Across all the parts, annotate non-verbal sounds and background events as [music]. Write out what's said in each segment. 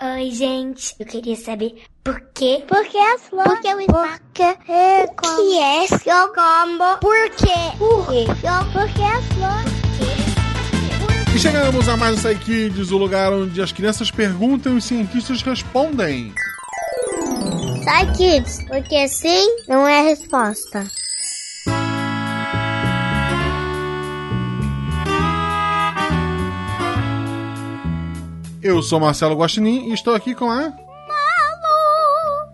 Oi, gente. Eu queria saber por quê? Por que as flores? Por que o espaço? Por que é combo? que é seu combo? Por quê? Por quê? Por que as flores? E chegamos a mais um Sai Kids, o lugar onde as crianças perguntam e os cientistas respondem. Sai Kids, porque sim não é resposta. Eu sou Marcelo Guaxinim e estou aqui com a... Malu!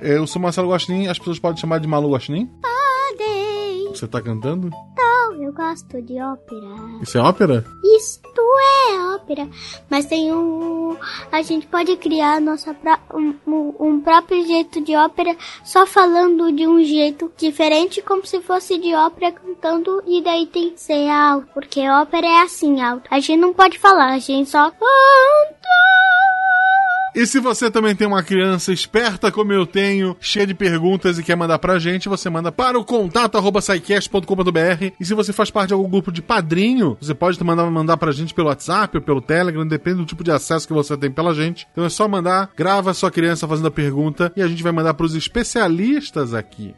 Eu sou Marcelo Guaxinim, as pessoas podem chamar de Malu Guaxinim? Podem! Você tá cantando? Não, eu gosto de ópera. Isso é ópera? Isto é ópera. Mas tem um... A gente pode criar nossa um, um- um próprio jeito de ópera só falando de um jeito diferente, como se fosse de ópera cantando, e daí tem que ser alto. Porque ópera é assim, alto. A gente não pode falar, a gente só canta. E se você também tem uma criança esperta como eu tenho, cheia de perguntas e quer mandar pra gente, você manda para o contato arroba. E se você faz parte de algum grupo de padrinho, você pode mandar, mandar pra gente pelo WhatsApp ou pelo Telegram, depende do tipo de acesso que você tem pela gente. Então é só mandar, grava a sua criança fazendo a pergunta e a gente vai mandar pros especialistas aqui.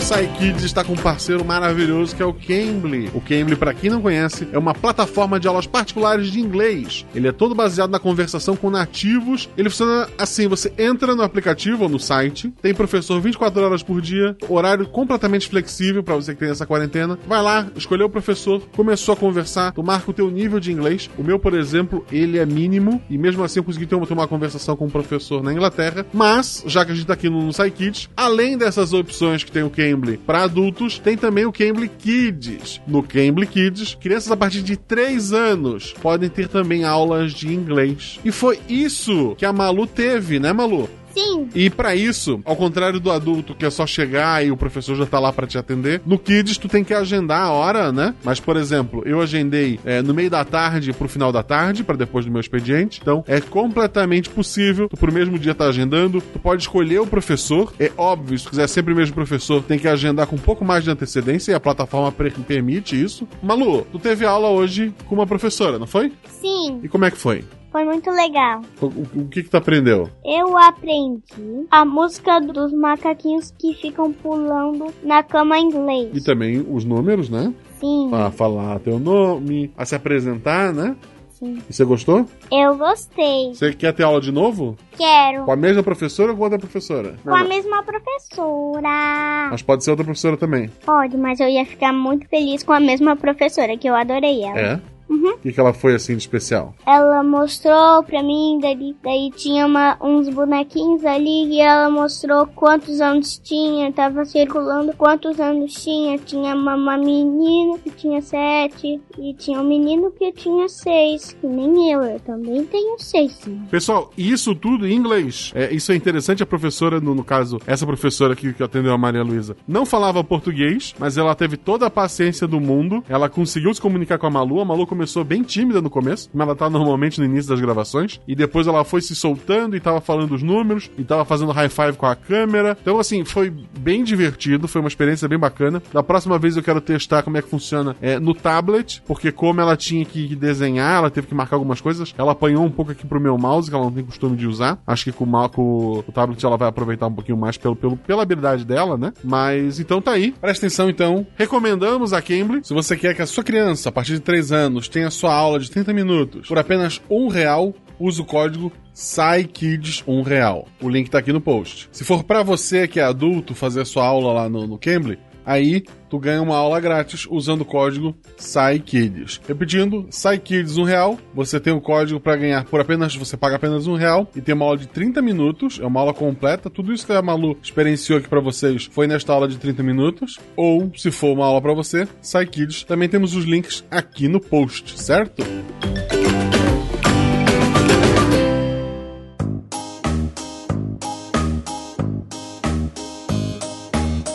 Junho, o Sai Kids está com um parceiro maravilhoso que é o Cambly. O Cambly, para quem não conhece, é uma plataforma de aulas particulares de inglês. Ele é todo baseado na conversação com nativos. Ele funciona assim: você entra no aplicativo ou no site, tem professor 24 horas por dia, horário completamente flexível para você que tem essa quarentena. Vai lá, escolheu o professor, começou a conversar, tu marca o teu nível de inglês. O meu, por exemplo, ele é mínimo e mesmo assim eu consegui ter uma, ter uma conversação com um professor na Inglaterra. Mas, já que a gente tá aqui no, no Sai Kids, além dessas opções que tem o Cambly para adultos, tem também o Cambly Kids. No Cambly Kids, crianças a partir de 3 anos podem ter também aulas de inglês. E foi isso que a Malu teve, né, Malu? Sim, E pra isso, ao contrário do adulto que é só chegar e o professor já tá lá pra te atender, no Kids tu tem que agendar a hora, né? Mas, por exemplo, eu agendei é, no meio da tarde pro final da tarde, pra depois do meu expediente. Então, é completamente possível. Tu pro mesmo dia tá agendando, tu pode escolher o professor. É óbvio, se tu quiser sempre o mesmo professor, tem que agendar com um pouco mais de antecedência e a plataforma permite isso. Malu, tu teve aula hoje com uma professora, não foi? sim, E como é que foi? Foi muito legal. O, que que tu aprendeu? Eu aprendi a música dos macaquinhos que ficam pulando na cama em inglês. E também os números, né? Sim, a falar teu nome, a se apresentar, né? sim. E você gostou? Eu gostei. Você quer ter aula de novo? Quero. Com a mesma professora ou com outra professora? Com a mesma professora. Mas pode ser outra professora também. Pode, mas eu ia ficar muito feliz com a mesma professora, que eu adorei ela. É? Uhum. O que, que ela foi assim de especial? Ela mostrou pra mim, daí, daí tinha uma- uns bonequinhos ali e ela mostrou quantos anos tinha, tava circulando quantos anos tinha. Tinha uma, uma menina que tinha sete e tinha um menino que tinha seis, que nem eu, eu também tenho seis. sim. Pessoal, isso tudo em inglês. É, isso é interessante. A professora, no, no caso, essa professora aqui que atendeu a Maria Luísa, não falava português, mas ela teve toda a paciência do mundo. Ela conseguiu se comunicar com a Malu. A Malu começou bem tímida no começo, como ela tá normalmente no início das gravações. E depois ela foi se soltando e tava falando os números, e tava fazendo high five com a câmera. Então, assim, foi bem divertido, foi uma experiência bem bacana. Da próxima vez eu quero testar como é que funciona é, no tablet, porque como ela tinha que desenhar, ela teve que marcar algumas coisas, ela apanhou um pouco aqui pro meu mouse, que ela não tem costume de usar. Acho que com o, com o tablet ela vai aproveitar um pouquinho mais pelo, pelo, pela habilidade dela, né? Mas então tá aí. Presta atenção então. Recomendamos a Cambly. Se você quer que a sua criança, a partir de 3 anos, tenha a sua aula de 30 minutos por apenas um real, use o código SciKids 1 real. O link tá aqui no post. Se for pra você que é adulto fazer a sua aula lá no, no Cambly, aí tu ganha uma aula grátis usando o código SciKids. Repetindo, SciKids 1 real, você tem o código pra ganhar por apenas, você paga apenas um real e tem uma aula de 30 minutos, é uma aula completa, tudo isso que a Malu experienciou aqui pra vocês foi nesta aula de 30 minutos, ou se for uma aula pra você, SciKids, também temos os links aqui no post, certo?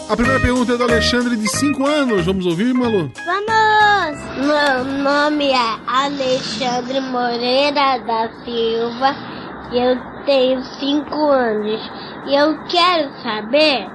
A primeira pergunta é do Alexandre, de 5 anos. Vamos ouvir, Malu? Vamos! Meu nome é Alexandre Moreira da Silva e eu tenho 5 anos. E eu quero saber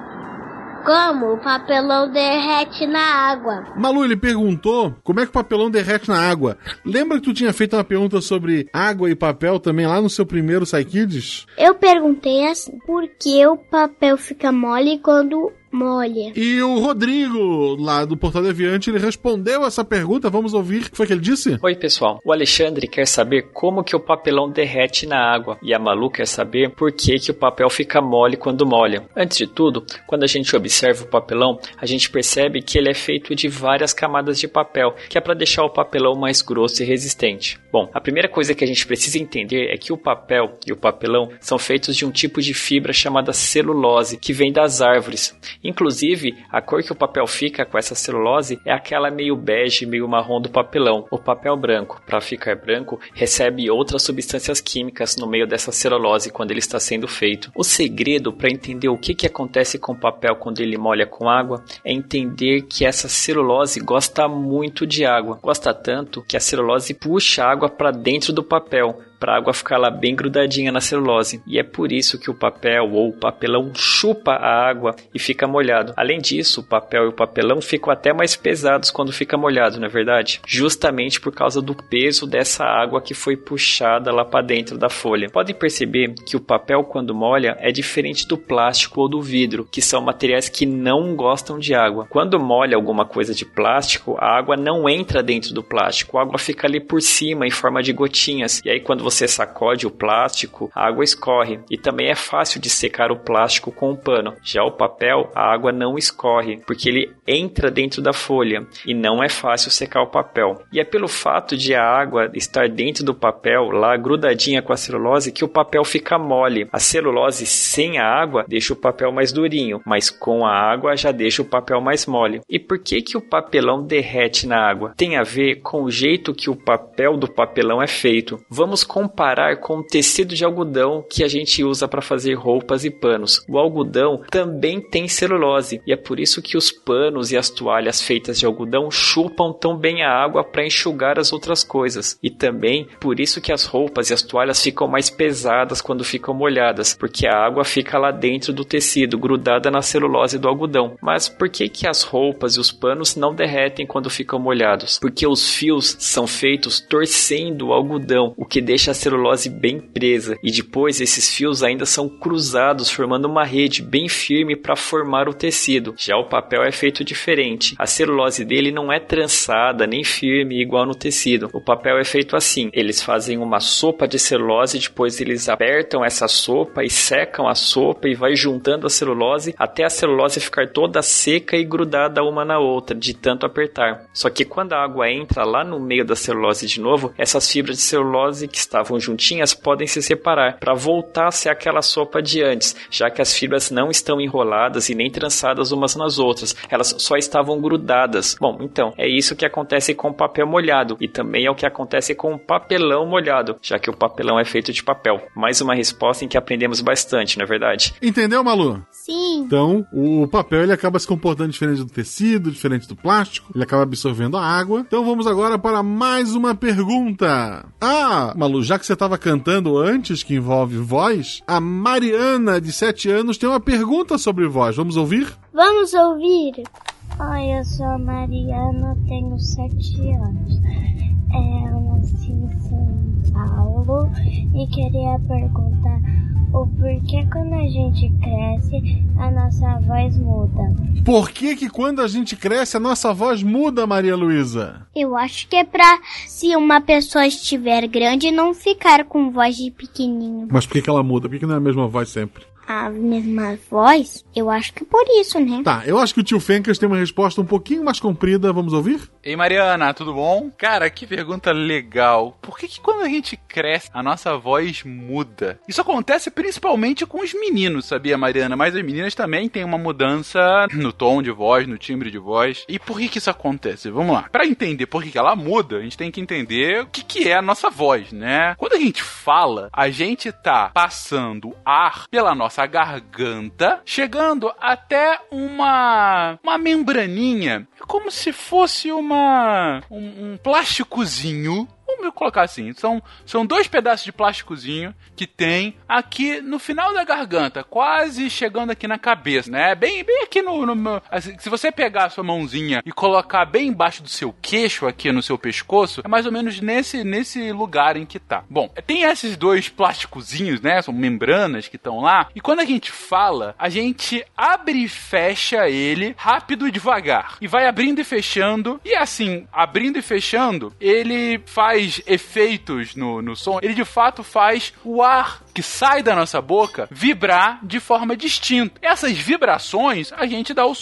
Como o papelão derrete na água. Malu, ele perguntou como é que o papelão derrete na água. Lembra que tu tinha feito uma pergunta sobre água e papel também lá no seu primeiro Psykids? Eu perguntei assim, por que o papel fica mole quando molha. E o Rodrigo, lá do Portal Deviante, ele respondeu essa pergunta. Vamos ouvir o que foi que ele disse? Oi, pessoal. O Alexandre quer saber como que o papelão derrete na água. E a Malu quer saber por que, que o papel fica mole quando molha. Antes de tudo, quando a gente observa o papelão, a gente percebe que ele é feito de várias camadas de papel, que é para deixar o papelão mais grosso e resistente. Bom, a primeira coisa que a gente precisa entender é que o papel e o papelão são feitos de um tipo de fibra chamada celulose, que vem das árvores. Inclusive, a cor que o papel fica com essa celulose é aquela meio bege, meio marrom do papelão. O papel branco, para ficar branco, recebe outras substâncias químicas no meio dessa celulose quando ele está sendo feito. O segredo para entender o que, que acontece com o papel quando ele molha com água é entender que essa celulose gosta muito de água. Gosta tanto que a celulose puxa água para dentro do papel, para a água ficar lá bem grudadinha na celulose. E é por isso que o papel ou o papelão chupa a água e fica molhado. Além disso, o papel e o papelão ficam até mais pesados quando fica molhado, não é verdade? Justamente por causa do peso dessa água que foi puxada lá para dentro da folha. Podem perceber que o papel quando molha é diferente do plástico ou do vidro, que são materiais que não gostam de água. Quando molha alguma coisa de plástico, a água não entra dentro do plástico, a água fica ali por cima em forma de gotinhas. E aí quando você sacode o plástico, a água escorre e também é fácil de secar o plástico com um pano. Já o papel, a água não escorre, porque ele entra dentro da folha e não é fácil secar o papel. E é pelo fato de a água estar dentro do papel, lá grudadinha com a celulose, que o papel fica mole. A celulose sem a água deixa o papel mais durinho, mas com a água já deixa o papel mais mole. E por que que o papelão derrete na água? Tem a ver com o jeito que o papel do papelão é feito. Vamos comparar com o tecido de algodão que a gente usa para fazer roupas e panos. O algodão também tem celulose e é por isso que os panos e as toalhas feitas de algodão chupam tão bem a água para enxugar as outras coisas. E também por isso que as roupas e as toalhas ficam mais pesadas quando ficam molhadas, porque a água fica lá dentro do tecido, grudada na celulose do algodão. Mas por que que as roupas e os panos não derretem quando ficam molhados? Porque os fios são feitos torcendo o algodão, o que deixa a celulose bem presa, e depois esses fios ainda são cruzados, formando uma rede bem firme para formar o tecido. Já o papel é feito diferente. A celulose dele não é trançada nem firme igual no tecido. O papel é feito assim: eles fazem uma sopa de celulose, depois eles apertam essa sopa e secam a sopa e vai juntando a celulose até a celulose ficar toda seca e grudada uma na outra, de tanto apertar. Só que quando a água entra lá no meio da celulose de novo, essas fibras de celulose que estavam juntinhas podem se separar para voltar a ser aquela sopa de antes, já que as fibras não estão enroladas e nem trançadas umas nas outras, elas só estavam grudadas. Bom, então é isso que acontece com o papel molhado e também é o que acontece com o papelão molhado, já que o papelão é feito de papel. Mais uma resposta em que aprendemos bastante, não é verdade? Entendeu, Malu? Sim. Então, o papel ele acaba se comportando diferente do tecido, diferente do plástico, ele acaba absorvendo a água. Então vamos agora para mais uma pergunta. Ah, Malu, já que você estava cantando antes, que envolve voz, a Mariana, de 7 anos, tem uma pergunta sobre voz. Vamos ouvir? Vamos ouvir. Oi, eu sou a Mariana, tenho 7 anos. É, eu nasci em São Paulo e queria perguntar o porquê quando a gente cresce a nossa voz muda. Por que que quando a gente cresce a nossa voz muda, Maria Luísa? Eu acho que é pra se uma pessoa estiver grande não ficar com voz de pequenininho. Mas por que que ela muda? Por que que não é a mesma voz sempre? A mesma voz? Eu acho que por isso, né? Tá, eu acho que o tio Fencas tem uma resposta um pouquinho mais comprida. Vamos ouvir? Ei, Mariana, tudo bom? Cara, que pergunta legal. Por que, que quando a gente cresce, a nossa voz muda? Isso acontece principalmente com os meninos, sabia, Mariana? Mas as meninas também têm uma mudança no tom de voz, no timbre de voz. E por que, que isso acontece? Vamos lá. Para entender por que, que ela muda, a gente tem que entender o que, que é a nossa voz, né? Quando a gente fala, a gente tá passando ar pela nossa garganta, chegando até uma uma membraninha, é como se fosse uma um, um plásticozinho vamos colocar assim, são, são dois pedaços de plásticozinho que tem aqui no final da garganta, quase chegando aqui na cabeça, né? Bem, bem aqui no, no assim, se você pegar a sua mãozinha e colocar bem embaixo do seu queixo aqui no seu pescoço, é mais ou menos nesse nesse lugar em que tá. Bom, tem esses dois plásticozinhos, né? São membranas que estão lá. E quando a gente fala, a gente abre e fecha ele rápido e devagar. E vai abrindo e fechando. E assim, abrindo e fechando, ele faz efeitos no, no som. Ele de fato faz o ar que sai da nossa boca vibrar de forma distinta. Essas vibrações a gente dá o,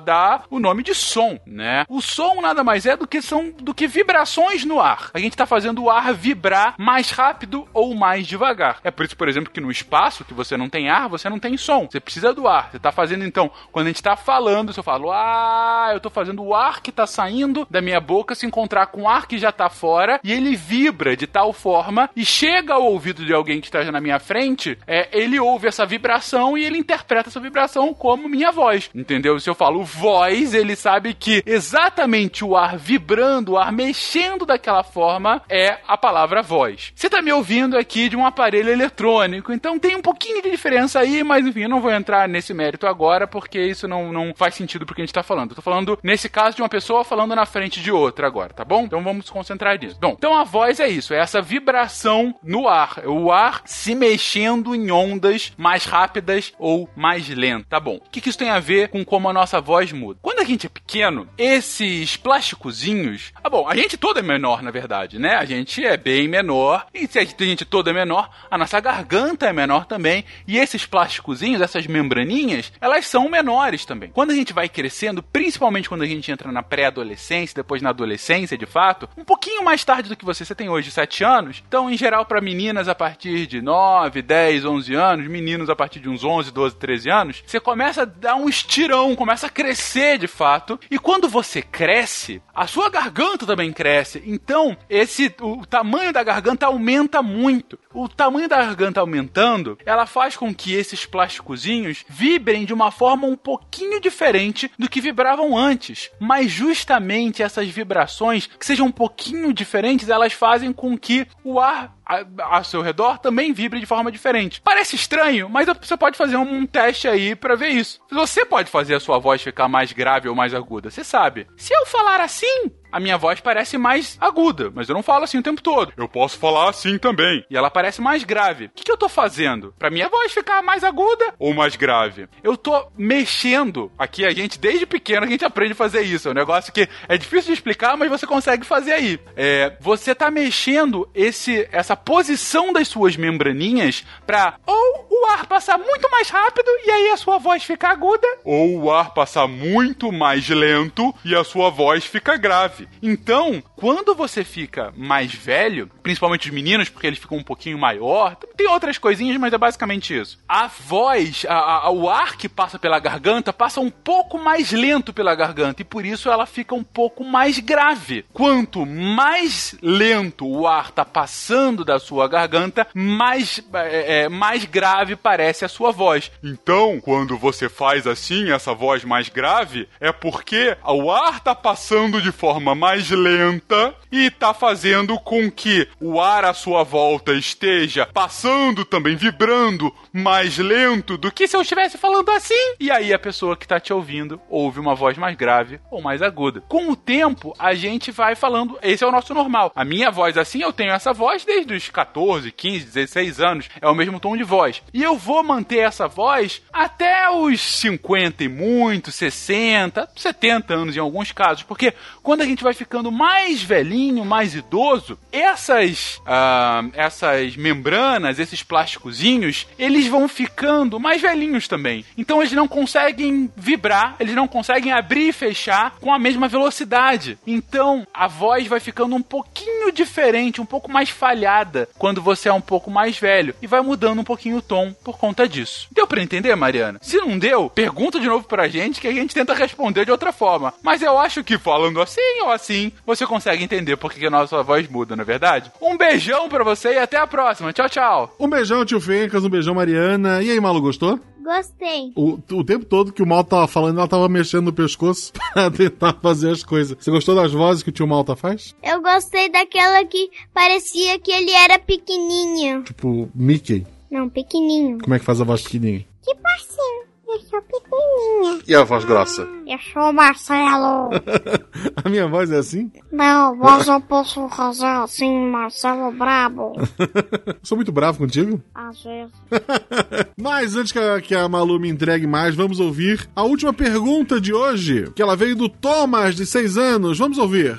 dá o nome de som, né? O som nada mais é do que são do que vibrações no ar. A gente está fazendo o ar vibrar mais rápido ou mais devagar. É por isso, por exemplo, que no espaço que você não tem ar, você não tem som. Você precisa do ar. Você está fazendo então, quando a gente está falando, se eu falo, ah, eu estou fazendo o ar que está saindo da minha boca se encontrar com o ar que já está fora e ele vibra de tal forma e chega ao ouvido de alguém que está na minha frente, é, ele ouve essa vibração e ele interpreta essa vibração como minha voz. Entendeu? Se eu falo voz, ele sabe que exatamente o ar vibrando, o ar mexendo daquela forma é a palavra voz. Você está me ouvindo aqui de um aparelho eletrônico, então tem um pouquinho de diferença aí, mas enfim, eu não vou entrar nesse mérito agora porque isso não, não faz sentido porque a gente está falando. Eu tô falando nesse caso de uma pessoa falando na frente de outra agora, tá bom? Então vamos nos concentrar nisso. Bom, então a voz é isso, é essa vibração no ar, o ar se mexendo em ondas mais rápidas ou mais lentas, tá bom? O que, que isso tem a ver com como a nossa voz muda? Quando a gente é pequeno, esses plásticozinhos, ah bom, a gente todo é menor na verdade, né? A gente é bem menor e se a gente todo é menor, a nossa garganta é menor também e esses plásticozinhos, essas membraninhas, elas são menores também. Quando a gente vai crescendo, principalmente quando a gente entra na pré-adolescência, depois na adolescência, de fato, um pouquinho mais tarde do que você, você tem hoje 7 anos, então em geral para meninas a partir de 9, 10, 11 anos, meninos a partir de uns 11, 12, 13 anos, você começa a dar um estirão, começa a crescer de fato, e quando você cresce, a sua garganta também cresce. Então, esse o tamanho da garganta aumenta muito. O tamanho da garganta aumentando, ela faz com que esses plásticozinhos vibrem de uma forma um pouquinho diferente do que vibravam antes. Mas justamente essas vibrações, que sejam um pouquinho diferentes, elas fazem com que o ar a, seu redor também vibre de forma diferente. Parece estranho, mas você pode fazer um, um teste aí para ver isso. Você pode fazer a sua voz ficar mais grave ou mais aguda, você sabe. Se eu falar assim, a minha voz parece mais aguda, mas eu não falo assim o tempo todo. Eu posso falar assim também. E ela parece mais grave. O que, que eu tô fazendo? Pra minha voz ficar mais aguda ou mais grave? Eu tô mexendo. Aqui a gente, desde pequeno, a gente aprende a fazer isso. É um negócio que é difícil de explicar, mas você consegue fazer aí. É, você tá mexendo esse, essa posição das suas membraninhas pra ou o ar passar muito mais rápido e aí a sua voz fica aguda, ou o ar passar muito mais lento e a sua voz fica grave. Então, quando você fica mais velho, principalmente os meninos, porque eles ficam um pouquinho maior, tem outras coisinhas, mas é basicamente isso. A voz, a, a, o ar que passa pela garganta passa um pouco mais lento pela garganta e por isso ela fica um pouco mais grave. Quanto mais lento o ar tá passando da sua garganta, mais, é, é, mais grave parece a sua voz. Então, quando você faz assim, essa voz mais grave, é porque o ar tá passando de forma forma mais lenta e tá fazendo com que o ar à sua volta esteja passando também, vibrando mais lento do que se eu estivesse falando assim. E aí a pessoa que tá te ouvindo ouve uma voz mais grave ou mais aguda. Com o tempo, a gente vai falando, esse é o nosso normal. A minha voz assim, eu tenho essa voz desde os 14, 15, 16 anos, é o mesmo tom de voz. E eu vou manter essa voz até os 50 e muito, 60, 70 anos em alguns casos, porque quando a gente vai ficando mais velhinho, mais idoso, essas, uh, essas membranas, esses plásticozinhos, eles vão ficando mais velhinhos também. Então eles não conseguem vibrar, eles não conseguem abrir e fechar com a mesma velocidade. Então a voz vai ficando um pouquinho diferente, um pouco mais falhada quando você é um pouco mais velho e vai mudando um pouquinho o tom por conta disso. Deu para entender, Mariana? Se não deu, pergunta de novo pra gente que a gente tenta responder de outra forma. Mas eu acho que falando assim ou assim, você consegue entender por que a nossa voz muda, não é verdade? Um beijão para você e até a próxima. Tchau, tchau. Um beijão, tio Fencas, um beijão, Mariana. E aí, Malu, gostou? Gostei. O, o tempo todo que o Malta tava falando, ela tava mexendo no pescoço [laughs] pra tentar fazer as coisas. Você gostou das vozes que o tio Malta faz? Eu gostei daquela que parecia que ele era pequenininho. Tipo, Mickey. Não, pequenininho. Como é que faz a voz pequenininha? Tipo assim, eu sou pequenininha. E a voz grossa? Eu sou o Marcelo. [laughs] a minha voz é assim? Não, voz eu posso fazer assim, Marcelo Brabo. [laughs] Sou muito bravo contigo? Às vezes. [laughs] Mas antes que a, que a Malu me entregue mais, vamos ouvir a última pergunta de hoje, que ela veio do Thomas, de 6 anos. Vamos ouvir.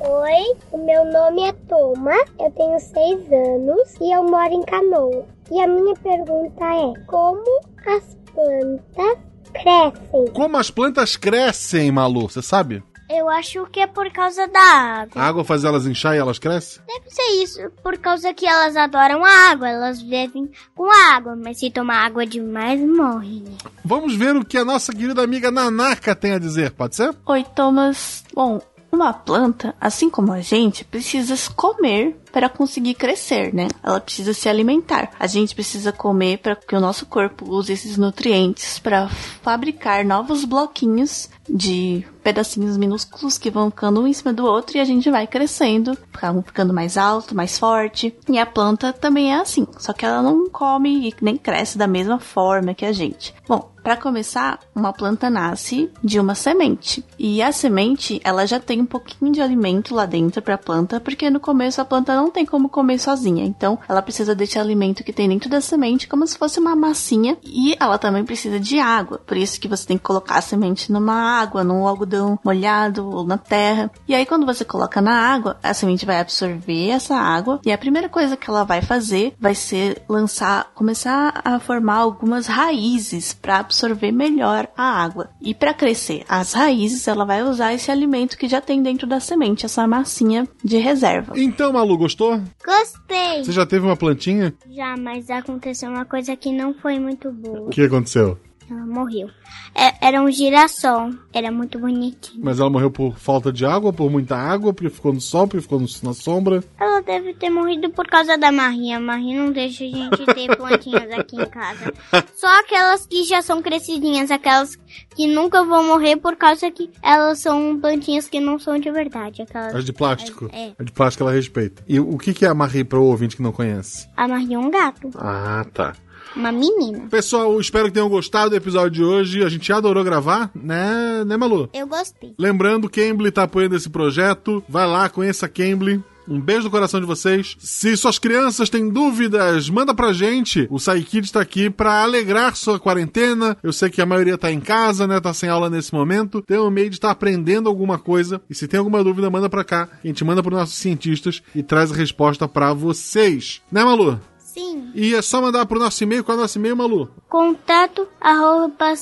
Oi, o meu nome é Toma, eu tenho seis anos e eu moro em Canoa. E a minha pergunta é: como as plantas crescem? Como as plantas crescem, Malu? Você sabe? Eu acho que é por causa da água. A água faz elas inchar e elas crescem? Deve ser isso, por causa que elas adoram a água, elas vivem com água, mas se tomar água demais, morrem. Vamos ver o que a nossa querida amiga Nanaka tem a dizer, pode ser? Oi, Thomas. Bom, uma planta, assim como a gente, precisa comer para conseguir crescer, né? Ela precisa se alimentar. A gente precisa comer para que o nosso corpo use esses nutrientes para fabricar novos bloquinhos de pedacinhos minúsculos que vão ficando um em cima do outro e a gente vai crescendo, ficando mais alto, mais forte. E a planta também é assim, só que ela não come e nem cresce da mesma forma que a gente. Bom, para começar, uma planta nasce de uma semente. E a semente, ela já tem um pouquinho de alimento lá dentro para a planta, porque no começo a planta não tem como comer sozinha. Então, ela precisa desse alimento que tem dentro da semente como se fosse uma massinha, e ela também precisa de água. Por isso que você tem que colocar a semente numa água, num algodão molhado ou na terra. E aí quando você coloca na água, a semente vai absorver essa água e a primeira coisa que ela vai fazer vai ser lançar, começar a formar algumas raízes para absorver melhor a água. E para crescer as raízes, ela vai usar esse alimento que já tem dentro da semente, essa massinha de reserva. Então, Malu, gostou? Gostei. Você já teve uma plantinha? Já, mas aconteceu uma coisa que não foi muito boa. O que aconteceu? Ela morreu. É, era um girassol. Era muito bonitinho. Mas ela morreu por falta de água, por muita água, porque ficou no sol, porque ficou na sombra? Ela deve ter morrido por causa da Marinha. A Marinha não deixa a gente ter [laughs] plantinhas aqui em casa. Só aquelas que já são crescidinhas, aquelas que nunca vão morrer por causa que elas são plantinhas que não são de verdade. Aquelas... As de plástico? É. A de plástico ela respeita. E o que, é a Marie para o ouvinte que não conhece? A Marinha é um gato. Ah, tá. Uma menina. Pessoal, espero que tenham gostado do episódio de hoje. A gente adorou gravar, né, né Malu? Eu gostei. Lembrando, Cambly tá apoiando esse projeto. Vai lá, conheça a Cambly. Um beijo no coração de vocês. Se suas crianças têm dúvidas, manda pra gente. O SciKids tá aqui pra alegrar sua quarentena. Eu sei que a maioria tá em casa, né? Tá sem aula nesse momento. Tem um meio de estar tá aprendendo alguma coisa. E se tem alguma dúvida, manda pra cá. A gente manda pros nossos cientistas e traz a resposta pra vocês. Né, Malu? Sim. E é só mandar pro nosso e-mail. Qual é o nosso e-mail, Malu? Contato arroba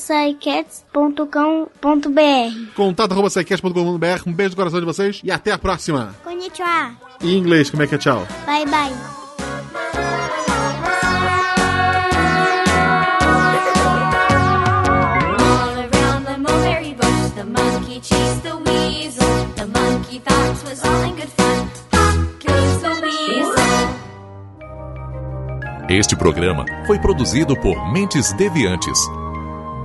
Contato arroba. Um beijo no coração de vocês e até a próxima. Konnichiwa. E em inglês, como é que é tchau? Bye bye. All around the mulberry bush, the monkey chased the weasel. The monkey thought 'twas all in good fun. Este programa foi produzido por Mentes Deviantes.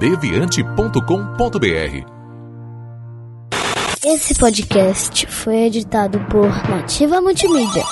deviante.com.br Esse podcast foi editado por Nativa Multimídia.